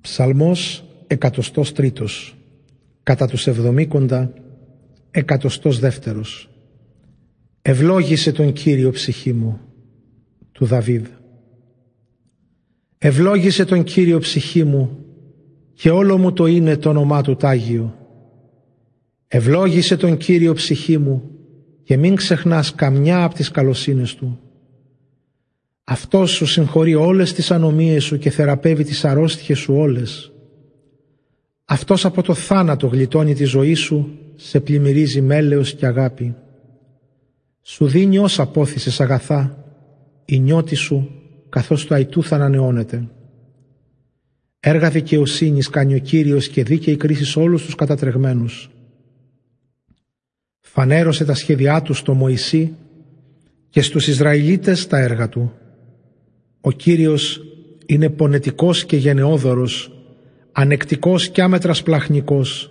Ψαλμός εκατοστός τρίτος Κατά τους εβδομήκοντα εκατοστός δεύτερος Ευλόγησε τον Κύριο ψυχή μου του Δαβίδ Ευλόγησε τον Κύριο ψυχή μου και όλο μου το είναι το όνομά του Τάγιο. Ευλόγησε τον Κύριο ψυχή μου και μην ξεχνάς καμιά από τις καλοσύνες Του. Αυτός σου συγχωρεί όλες τις ανομίες σου και θεραπεύει τις αρρώστιες σου όλες. Αυτός από το θάνατο γλιτώνει τη ζωή σου, σε πλημμυρίζει μέλεος και αγάπη. Σου δίνει όσα απόθυσες αγαθά, η νιώτη σου καθώς το αϊτού θα ανανεώνεται. Έργα δικαιοσύνης κάνει ο Κύριος και δίκαιη κρίση σε όλους τους κατατρεγμένους. Φανέρωσε τα σχέδιά του στο Μωυσή και στους Ισραηλίτες τα έργα του. Ο Κύριος είναι πονετικός και γενναιόδωρος, ανεκτικός και άμετρας πλαχνικός.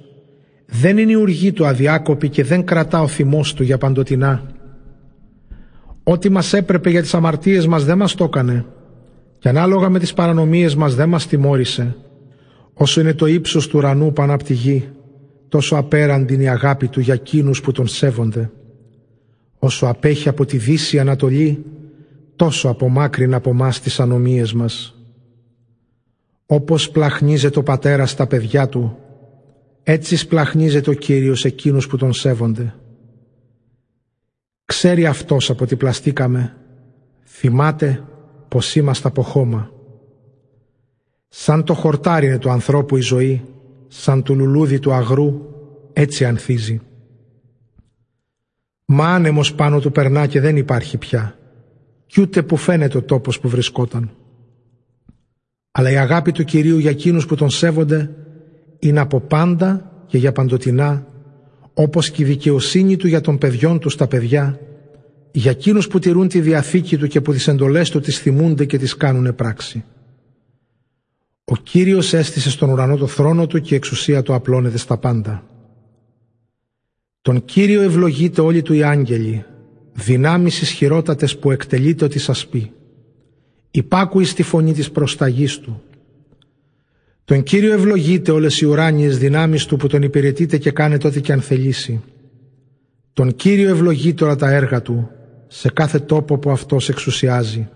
Δεν είναι η ουργή του αδιάκοπη και δεν κρατά ο θυμός του για παντοτινά. Ό,τι μας έπρεπε για τις αμαρτίες μας δεν μας το έκανε και ανάλογα με τις παρανομίες μας δεν μας τιμώρησε. Όσο είναι το ύψος του ουρανού πάνω από τη γη, τόσο απέραντη είναι η αγάπη του για εκείνους που τον σέβονται. Όσο απέχει από τη δύση Ανατολή, τόσο απομάκρυνε από μας τις ανομίες μας. Όπως πλαχνίζεται ο πατέρας στα παιδιά του, έτσι σπλαχνίζεται ο Κύριος εκείνους που τον σέβονται. Ξέρει αυτός από τι πλαστήκαμε, θυμάται πως είμαστε από χώμα. Σαν το χορτάρι είναι του ανθρώπου η ζωή, σαν του λουλούδι του αγρού, έτσι ανθίζει. Μα άνεμος πάνω του περνά και δεν υπάρχει πια κι ούτε που φαίνεται ο τόπος που βρισκόταν. Αλλά η αγάπη του Κυρίου για εκείνους που τον σέβονται είναι από πάντα και για παντοτινά, όπως και η δικαιοσύνη του για των παιδιών τους στα παιδιά, για εκείνους που τηρούν τη Διαθήκη του και που τις εντολές του τις θυμούνται και τις κάνουν πράξη. Ο Κύριος έστησε στον ουρανό το θρόνο του και η εξουσία του απλώνεται στα πάντα. Τον Κύριο ευλογείται όλοι του οι άγγελοι, δυνάμεις ισχυρότατες που εκτελείται ότι σας πει. Υπάκουει στη φωνή της προσταγής του. Τον Κύριο ευλογείτε όλες οι ουράνιες δυνάμεις του που τον υπηρετείτε και κάνετε ό,τι και αν θελήσει. Τον Κύριο ευλογείτε όλα τα έργα του σε κάθε τόπο που αυτός εξουσιάζει.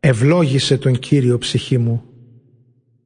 Ευλόγησε τον Κύριο ψυχή μου